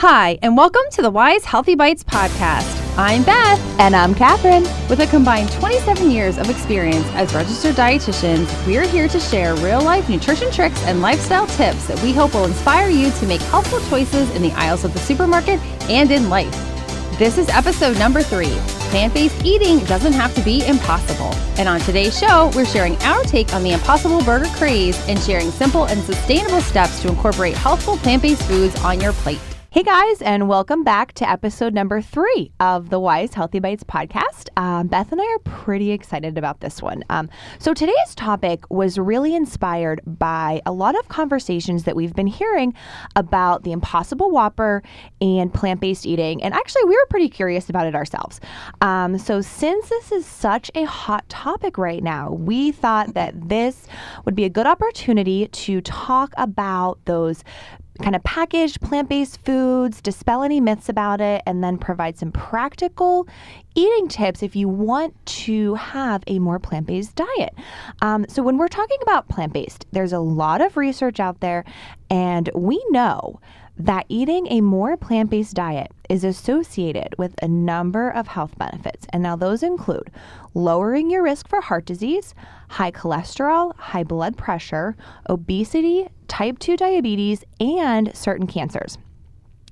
Hi, and welcome to the Weis Healthy Bites podcast. I'm Beth. And I'm Catherine. With a combined 27 years of experience as registered dietitians, we are here to share real life nutrition tricks and lifestyle tips that we hope will inspire you to make healthful choices in the aisles of the supermarket and in life. This is episode number three Plant based eating doesn't have to be impossible. And on today's show, we're sharing our take on the impossible burger craze and sharing simple and sustainable steps to incorporate healthful plant based foods on your plate. Hey guys, and welcome back to episode number three of the Weis Healthy Bites podcast. Um, Beth and I are pretty excited about this one. Um, so, today's topic was really inspired by a lot of conversations that we've been hearing about the Impossible Whopper and plant based eating. And actually, we were pretty curious about it ourselves. Um, so, since this is such a hot topic right now, we thought that this would be a good opportunity to talk about those kind of packaged plant based foods, dispel any myths about it, and then provide some practical eating tips if you want to have a more plant based diet. Um, so, when we're talking about plant based, there's a lot of research out there, and we know that eating a more plant based diet is associated with a number of health benefits. And now those include lowering your risk for heart disease, high cholesterol, high blood pressure, obesity, type 2 diabetes, and certain cancers.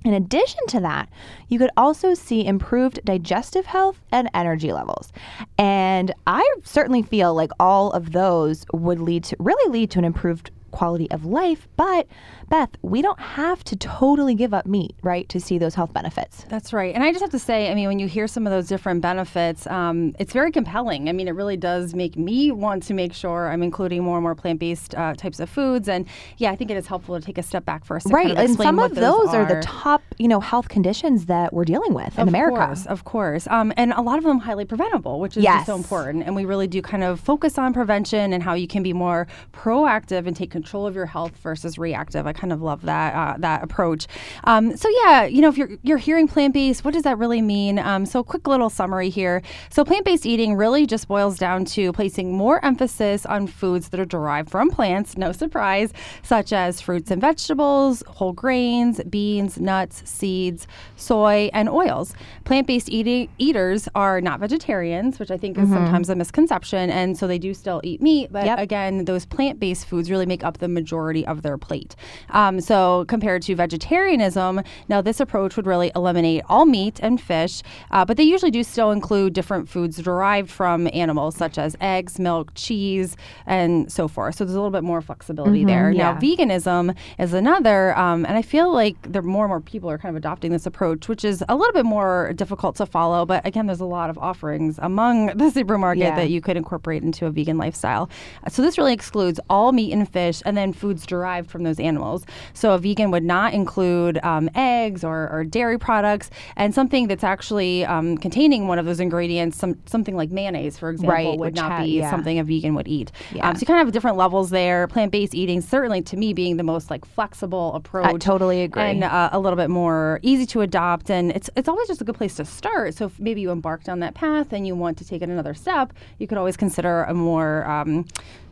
In addition to that, you could also see improved digestive health and energy levels. And I certainly feel like all of those would lead to really lead to an improved quality of life. But Beth, we don't have to totally give up meat, right, to see those health benefits. That's right. And I just have to say, I mean, when you hear some of those different benefits, um, it's very compelling. I mean, it really does make me want to make sure I'm including more and more plant based uh, types of foods. And yeah, I think it is helpful to take a step back first. right. Kind of and some of those, those are. the top, you know, health conditions that we're dealing with in of America. Of course, of course. Um, and a lot of them highly preventable, which is yes. just so important. And we really do kind of focus on prevention and how you can be more proactive and take control of your health versus reactive. I kind of love that uh, that approach. Um, so yeah, you know, if you're you're hearing plant based, what does that really mean? Um, so quick little summary here. So plant based eating really just boils down to placing more emphasis on foods that are derived from plants. No surprise, such as fruits and vegetables, whole grains, beans, nuts, seeds, soy, and oils. Plant based eating eaters are not vegetarians, which I think mm-hmm. is sometimes a misconception, and so they do still eat meat. But yep. again, those plant based foods really make up the majority of their plate. Um, so compared to vegetarianism, now this approach would really eliminate all meat and fish, uh, but they usually do still include different foods derived from animals, such as eggs, milk, cheese, and so forth. So there's a little bit more flexibility mm-hmm, there. Yeah. Now, veganism is another, um, and I feel like there more and more people are kind of adopting this approach, which is a little bit more difficult to follow. But again, there's a lot of offerings among the supermarket yeah. that you could incorporate into a vegan lifestyle. So this really excludes all meat and fish, and then foods derived from those animals. So a vegan would not include um, eggs or, or, dairy products, and something that's actually um, containing one of those ingredients, some something like mayonnaise, for example, right, would not ha- be yeah. something a vegan would eat. Yeah. Um, so you kind of have different levels there. Plant-based eating, certainly to me, being the most like flexible approach. I totally agree. And uh, a little bit more easy to adopt, and it's it's always just a good place to start. So if maybe you embark down that path and you want to take it another step, you could always consider a more um,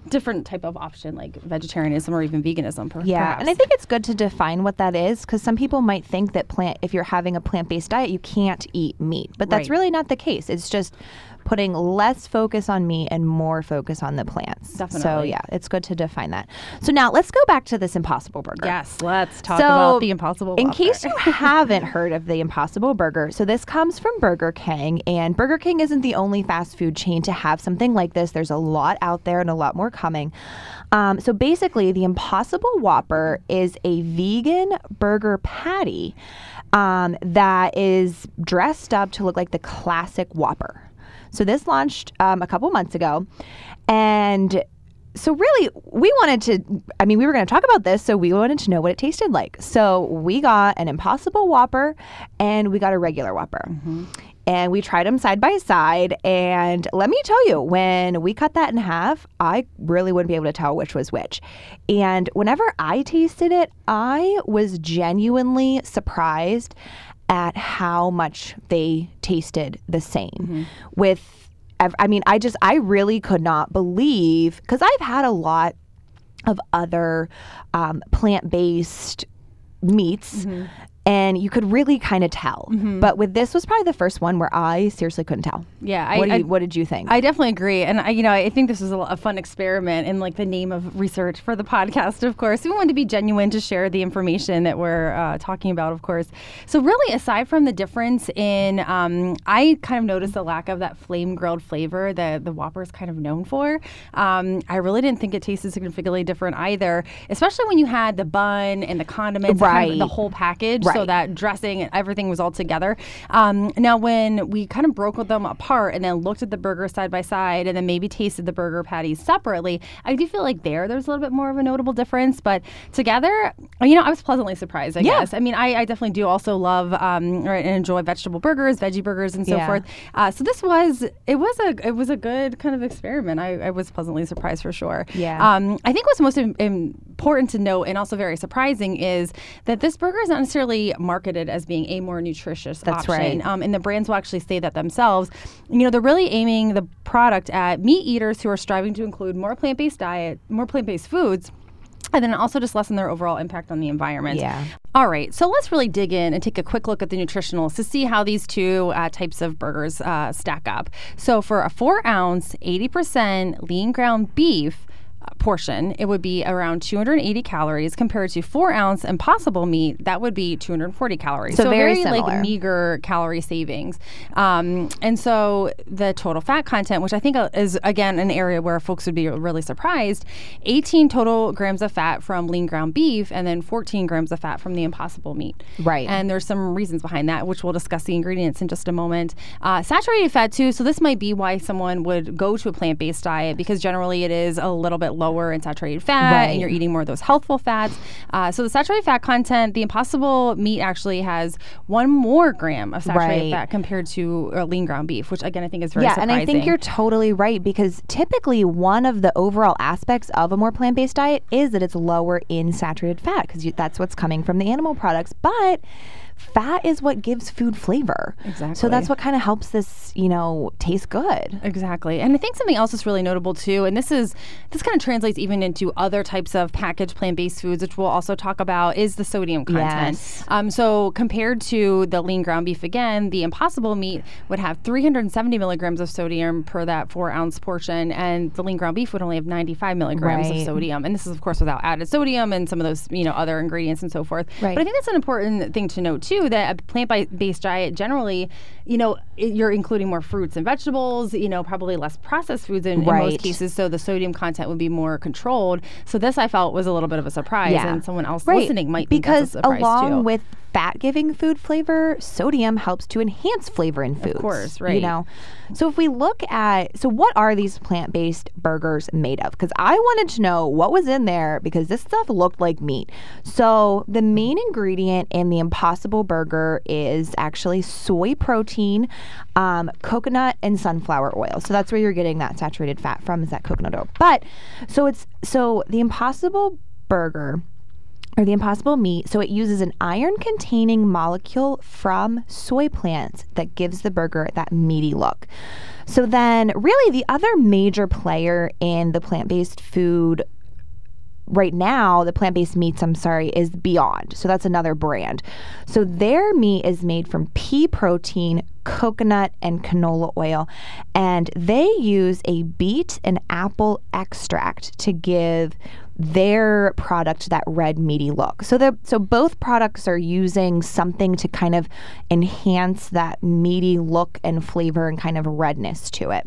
different type of option like vegetarianism or even veganism per- yeah perhaps. and i think it's good to define what that is because some people might think that plant if you're having a plant-based diet you can't eat meat but that's right. really not the case it's just putting less focus on meat and more focus on the plants. Definitely. So yeah, it's good to define that. So now let's go back to this Impossible Burger. Yes, let's talk so about the Impossible. In case you haven't heard of the Impossible Burger, so this comes from Burger King, and Burger King isn't the only fast food chain to have something like this. There's a lot out there and a lot more coming. Um, so basically, the Impossible Whopper is a vegan burger patty um, that is dressed up to look like the classic Whopper. So this launched um, a couple months ago, and so really we wanted to i mean we were going to talk about this so we wanted to know what it tasted like. So we got an impossible whopper and we got a regular whopper. Mm-hmm. and we tried them side by side. And let me tell you when we cut that in half i really wouldn't be able to tell which was which. And whenever i tasted it i was genuinely surprised at how much they tasted the same mm-hmm. with I mean, I just, I really could not believe because I've had a lot of other um, plant based meats. Mm-hmm. And you could really kind of tell. But with this was probably the first one where I seriously couldn't tell. Yeah, I, what, do I- you, what did you think? I definitely agree, and I, you know, I think this was a, a fun experiment in like the name of research for the podcast. Of course, we wanted to be genuine to share the information that we're uh, talking about. Of course, so really, aside from the difference in, um, I kind of noticed the lack of that flame grilled flavor that the Whopper is kind of known for. Um, I really didn't think it tasted significantly different either, especially when you had the bun and the condiments, kind of the whole package, so Right. that dressing and everything was all together. Um, now, when we kind of broke them apart and then looked at the burger side by side and then maybe tasted the burger patties separately, I do feel like there there's a little bit more of a notable difference. But together, you know, I was pleasantly surprised. I Yeah. guess. I mean, I, I definitely do also love um, or enjoy vegetable burgers, veggie burgers, and so Yeah. forth. Uh, so this was it was a it was a good kind of experiment. I, I was pleasantly surprised for sure. Yeah. Um, I think what's most im- important to note and also very surprising is that this burger is not necessarily marketed as being a more nutritious That's option. right. Um, and the brands will actually say that themselves. You know, they're really aiming the product at meat eaters who are striving to include more plant-based diet, more plant-based foods. And then also just lessen their overall impact on the environment. Yeah. All right, so let's really dig in and take a quick look at the nutritionals to see how these two uh, types of burgers uh, stack up. So, for a four ounce, 80% lean ground beef, portion, it would be around 280 calories compared to four ounce impossible meat, that would be 240 calories. So very like meager calorie savings. Um, and so the total fat content, which I think uh, is again an area where folks would be really surprised, 18 total grams of fat from lean ground beef, and then 14 grams of fat from the impossible meat. Right. And there's some reasons behind that, which we'll discuss the ingredients in just a moment. Uh, saturated fat too. So this might be why someone would go to a plant-based diet because generally it is a little bit lower in saturated fat, Right. and you're eating more of those healthful fats. Uh, so the saturated fat content, the impossible meat actually has one more gram of saturated Right. fat compared to uh, lean ground beef, which again I think is very yeah, surprising. and I think you're totally right because typically one of the overall aspects of a more plant based diet is that it's lower in saturated fat because that's what's coming from the animal products. But fat is what gives food flavor. So that's what kind of helps this, you know, taste good. Exactly. And I think something else that's really notable too, and this is this kind of translates even into other types of packaged plant-based foods, which we'll also talk about, is the sodium content. Yes. Um, so compared to the lean ground beef, again, the impossible meat would have 370 milligrams of sodium per that four ounce portion, and the lean ground beef would only have 95 milligrams of Right. sodium. And this is of course without added sodium and some of those you know other ingredients and so forth. Right. But I think that's an important thing to note too that a plant-based diet generally, you know, it, you're including more fruits and vegetables, you know, probably less processed foods in, in most cases, so the sodium content would be more controlled. So this I felt was a little bit of a surprise, Yeah. and someone else Right. listening might because that's a surprise along too. with fat giving food flavor, sodium helps to enhance flavor in foods. Of course, right. You know, so if we look at so what are these plant based burgers made of? Because I wanted to know what was in there because this stuff looked like meat. So the main ingredient in the Impossible Burger is actually soy protein, um, coconut, and sunflower oil. So that's where you're getting that saturated fat from is that coconut oil. But so it's so the Impossible Burger or the impossible meat. So it uses an iron containing molecule from soy plants that gives the burger that meaty look. So then, really, the other major player in the plant based food right now, the plant based meats, I'm sorry, is Beyond. So that's another brand. So their meat is made from pea protein, coconut, and canola oil. And they use a beet and apple extract to give their product that red meaty look. So the so both products are using something to kind of enhance that meaty look and flavor and kind of redness to it.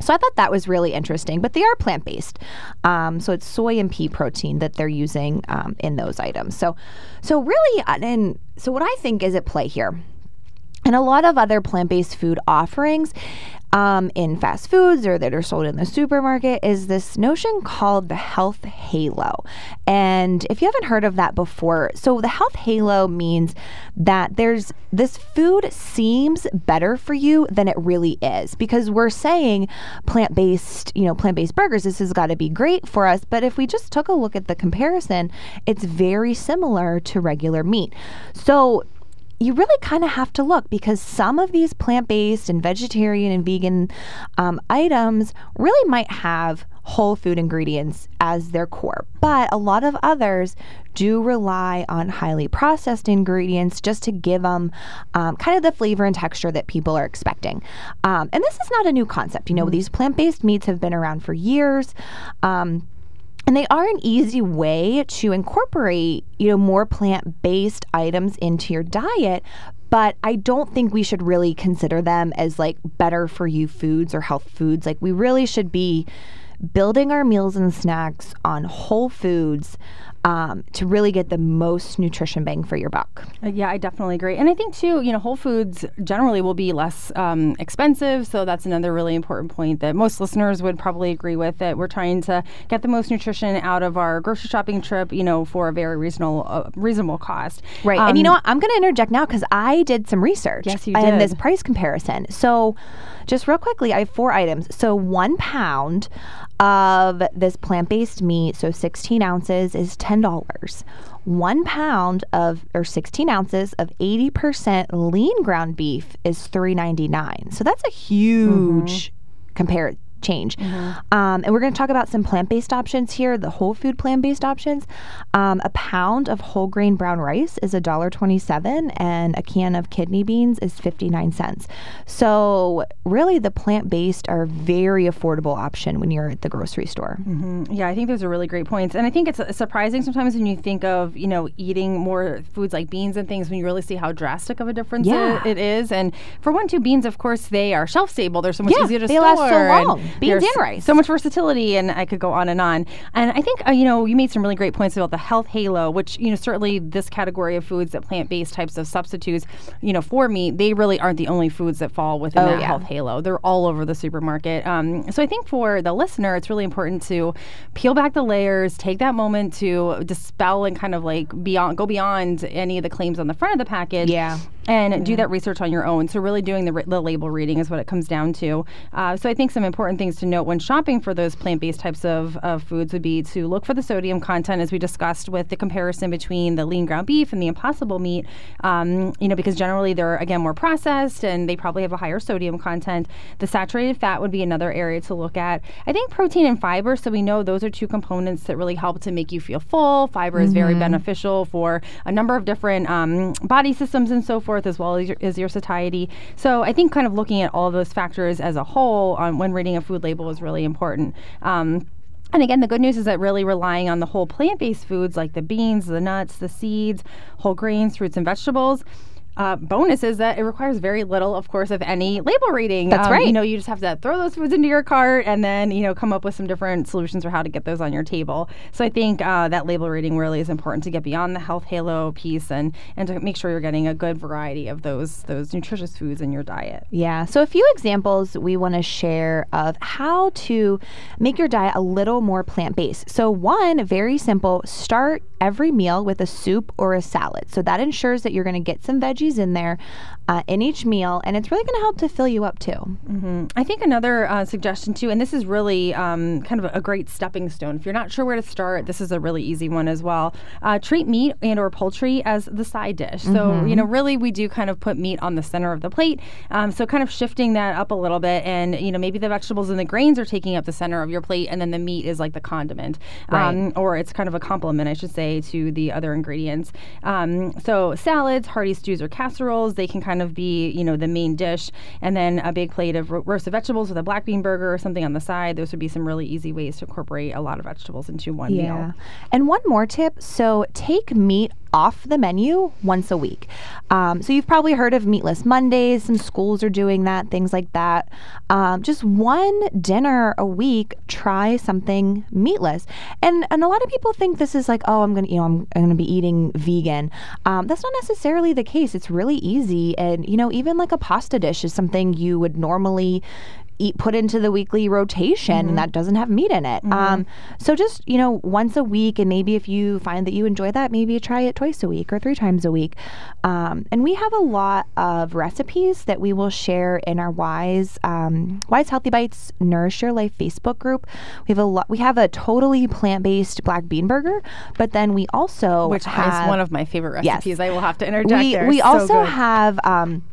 So I thought that was really interesting, but they are plant based. Um, so it's soy and pea protein that they're using um, in those items. So, so really, uh, and so what I think is at play here, and a lot of other plant based food offerings um, in fast foods or that are sold in the supermarket is this notion called the health halo. And if you haven't heard of that before, so the health halo means that there's this food seems better for you than it really is because we're saying plant based, you know, plant based burgers, this has got to be great for us. But if we just took a look at the comparison, it's very similar to regular meat. So you really kind of have to look because some of these plant based and vegetarian and vegan um, items really might have whole food ingredients as their core. But a lot of others do rely on highly processed ingredients just to give them um, kind of the flavor and texture that people are expecting. Um, and this is not a new concept. You know, mm-hmm. these plant based meats have been around for years. Um, and they are an easy way to incorporate, you know, more plant-based items into your diet, but I don't think we should really consider them as like better for you foods or health foods. Like we really should be building our meals and snacks on whole foods um, to really get the most nutrition bang for your buck. Uh, yeah, I definitely agree. And I think, too, you know, Whole Foods generally will be less um, expensive. So that's another really important point that most listeners would probably agree with that we're trying to get the most nutrition out of our grocery shopping trip, you know, for a very reasonable, uh, reasonable cost. Right. Um, and you know what? I'm going to interject now because I did some research. Yes, you did. And this price comparison. So, just real quickly, I have four items. So, one pound of this plant based meat, so 16 ounces, is $10. One pound of, or 16 ounces of 80% lean ground beef is $3.99. So, that's a huge mm-hmm. compare change. Mm-hmm. Um, and we're going to talk about some plant based options here, the whole food plant based options. Um, a pound of whole grain brown rice is $1.27, and a can of kidney beans is 59 cents. So, really, the plant based are a very affordable option when you're at the grocery store. Mm-hmm. Yeah, I think those are really great points. And I think it's surprising sometimes when you think of, you know, eating more foods like beans and things when you really see how drastic of a difference yeah. it is. And for one, two beans, of course, they are shelf stable. They're so much yeah, easier to they store. Last so long beans and rice. So much versatility, and I could go on and on. And I think uh, you know you made some really great points about the health halo, which you know certainly this category of foods that plant-based types of substitutes, you know, for meat, they really aren't the only foods that fall within oh, that yeah. health halo. They're all over the supermarket. Um, so I think for the listener, it's really important to peel back the layers, take that moment to dispel and kind of like beyond go beyond any of the claims on the front of the package. Yeah and do that research on your own. So really doing the, the label reading is what it comes down to. Uh, so I think some important things to note when shopping for those plant-based types of, of foods would be to look for the sodium content, as we discussed with the comparison between the lean ground beef and the impossible meat. Um, you know, because generally they're again more processed and they probably have a higher sodium content. The saturated fat would be another area to look at. I think protein and fiber. So we know those are two components that really help to make you feel full. Fiber mm-hmm. is very mm-hmm. beneficial for a number of different um, body systems and so forth forth, as well as your, as your satiety. So I think kind of looking at all those factors as a whole on when reading a food label is really important. Um, and again, the good news is that really relying on the whole plant based foods like the beans, the nuts, the seeds, whole grains, fruits, and vegetables uh, bonus is that it requires very little, of course, of any label reading. That's um, right. You know, you just have to throw those foods into your cart and then, you know, come up with some different solutions for how to get those on your table. So I think uh, that label reading really is important to get beyond the health halo piece and, and to make sure you're getting a good variety of those those nutritious foods in your diet. Yeah. So a few examples we want to share of how to make your diet a little more plant based. So one, very simple, start every meal with a soup or a salad. So that ensures that you're going to get some veggies in there uh, in each meal, and it's really going to help to fill you up too. Mm-hmm. I think another uh, suggestion too, and this is really um, kind of a, great stepping stone. If you're not sure where to start, this is a really easy one as well. Uh, treat meat and or poultry as the side dish. So mm-hmm. you know, really, we do kind of put meat on the center of the plate. Um, so kind of shifting that up a little bit, and you know, maybe the vegetables and the grains are taking up the center of your plate, and then the meat is like the condiment, right. um, or it's kind of a complement, I should say, to the other ingredients. Um, so salads, hearty stews or casseroles, they can kind kind of be, you know, the main dish, and then a big plate of ro- roasted vegetables with a black bean burger or something on the side. Those would be some really easy ways to incorporate a lot of vegetables into one yeah. meal. And one more tip: so take meat off the menu once a week. Um, so you've probably heard of Meatless Mondays. Some schools are doing that, things like that. Um, just one dinner a week, try something meatless. And and a lot of people think this is like, oh, I'm gonna, you know, I'm, I'm gonna be eating vegan. Um, that's not necessarily the case. It's really easy, and you know, even like a pasta dish is something you would normally eat put into the weekly rotation mm-hmm. and that doesn't have meat in it. Mm-hmm. Um, so just, you know, once a week and maybe if you find that you enjoy that, maybe try it twice a week or three times a week. Um, and we have a lot of recipes that we will share in our Weis um, Weis Healthy Bites Nourish Your Life Facebook group. We have a lot we have a totally plant-based black bean burger, but then we also Which have, is one of my favorite recipes. Yes. I will have to interject we. We so also good. have um,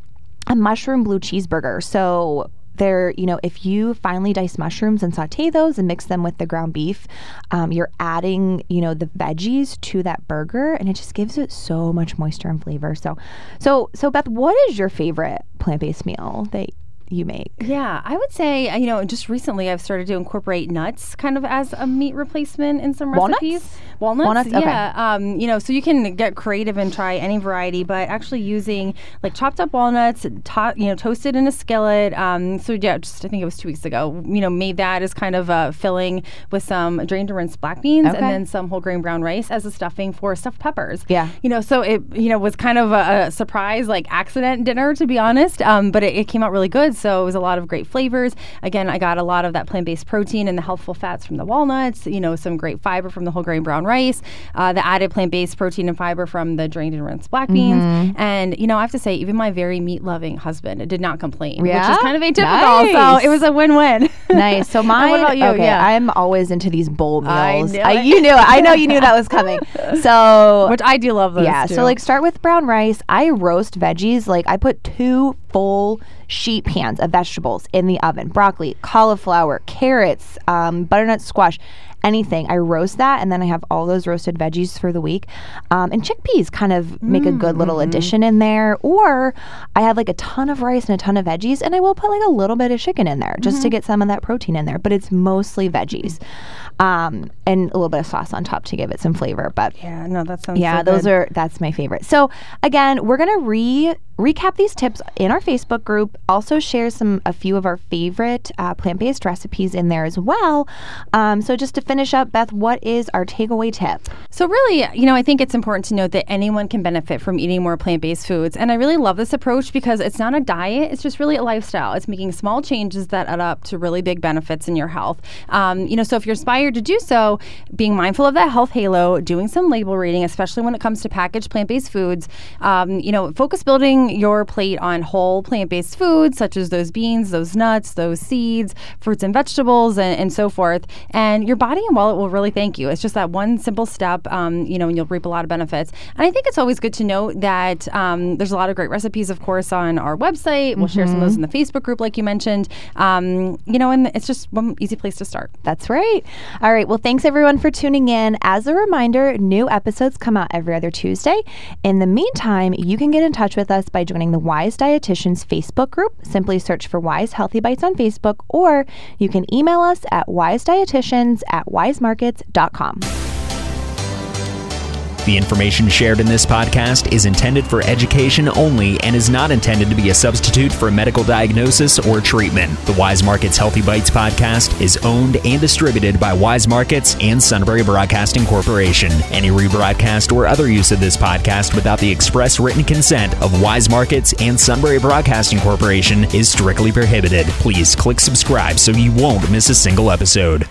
a mushroom blue cheeseburger. So they're, you know, if you finely dice mushrooms and saute those and mix them with the ground beef, um, you're adding, you know, the veggies to that burger and it just gives it so much moisture and flavor. So, so, so Beth, what is your favorite plant based meal that you make? Yeah, I would say, uh, you know, just recently I've started to incorporate nuts kind of as a meat replacement in some Walnuts? recipes. Walnuts? Walnuts? Okay. Yeah. Um, you know, so you can get creative and try any variety, but actually using like chopped up walnuts, to- you know, toasted in a skillet. Um, so yeah, just I think it was two weeks ago, you know, made that as kind of a filling with some drained and rinsed black beans Okay. and then some whole grain brown rice as a stuffing for stuffed peppers. Yeah. You know, so it, you know, was kind of a, a surprise, like accident dinner, to be honest. Um, but it, it came out really good. So it was a lot of great flavors. Again, I got a lot of that plant based protein and the healthful fats from the walnuts, you know, some great fiber from the whole grain brown rice, uh, the added plant based protein and fiber from the drained and rinsed black beans. Mm-hmm. And, you know, I have to say, even my very meat loving husband did not complain, which is kind of atypical. Nice. So it was a win win. Nice. So mine. what about you? Okay, Yeah. I'm always into these bowl meals. I knew it. you knew it. I know you knew that was coming. So which I do love those. yeah. too. So like start with brown rice. I roast veggies. Like I put two full sheet pans of vegetables in the oven: broccoli, cauliflower, carrots, um, butternut squash. Anything. I roast that, and then I have all those roasted veggies for the week. Um, and chickpeas kind of make a good little addition in there. Or I have like a ton of rice and a ton of veggies, and I will put like a little bit of chicken in there just to get some of that protein in there. But it's mostly veggies, um, and a little bit of sauce on top to give it some flavor. But yeah, no, that sounds yeah, so those good. are that's my favorite. So again, we're gonna re recap these tips in our Facebook group. Also share some a few of our favorite uh, plant based recipes in there as well. Um, so just to finish up, Beth, what is our takeaway tip? So, really, you know, I think it's important to note that anyone can benefit from eating more plant based foods. And I really love this approach because it's not a diet, it's just really a lifestyle. It's making small changes that add up to really big benefits in your health. Um, you know, so if you're inspired to do so, being mindful of that health halo, doing some label reading, especially when it comes to packaged plant based foods, um, you know, focus building your plate on whole plant based foods, such as those beans, those nuts, those seeds, fruits and vegetables, and, and so forth. And your body and wallet will really thank you. It's just that one simple step, um, you know, and you'll reap a lot of benefits. And I think it's always good to note that um, there's a lot of great recipes, of course, on our website. We'll share some of those in the Facebook group, like you mentioned. Um, you know, and it's just one easy place to start. That's right. All right. Well, thanks everyone for tuning in. As a reminder, new episodes come out every other Tuesday. In the meantime, you can get in touch with us by joining the Weis Dietitians Facebook group. Simply search for Weis Healthy Bites on Facebook, or you can email us at weisdietitians at weismarkets.com. The information shared in this podcast is intended for education only and is not intended to be a substitute for a medical diagnosis or treatment. The Weis Markets Healthy Bites podcast is owned and distributed by Weis Markets and Sunbury Broadcasting Corporation. Any rebroadcast or other use of this podcast without the express written consent of Weis Markets and Sunbury Broadcasting Corporation is strictly prohibited. Please click subscribe so you won't miss a single episode.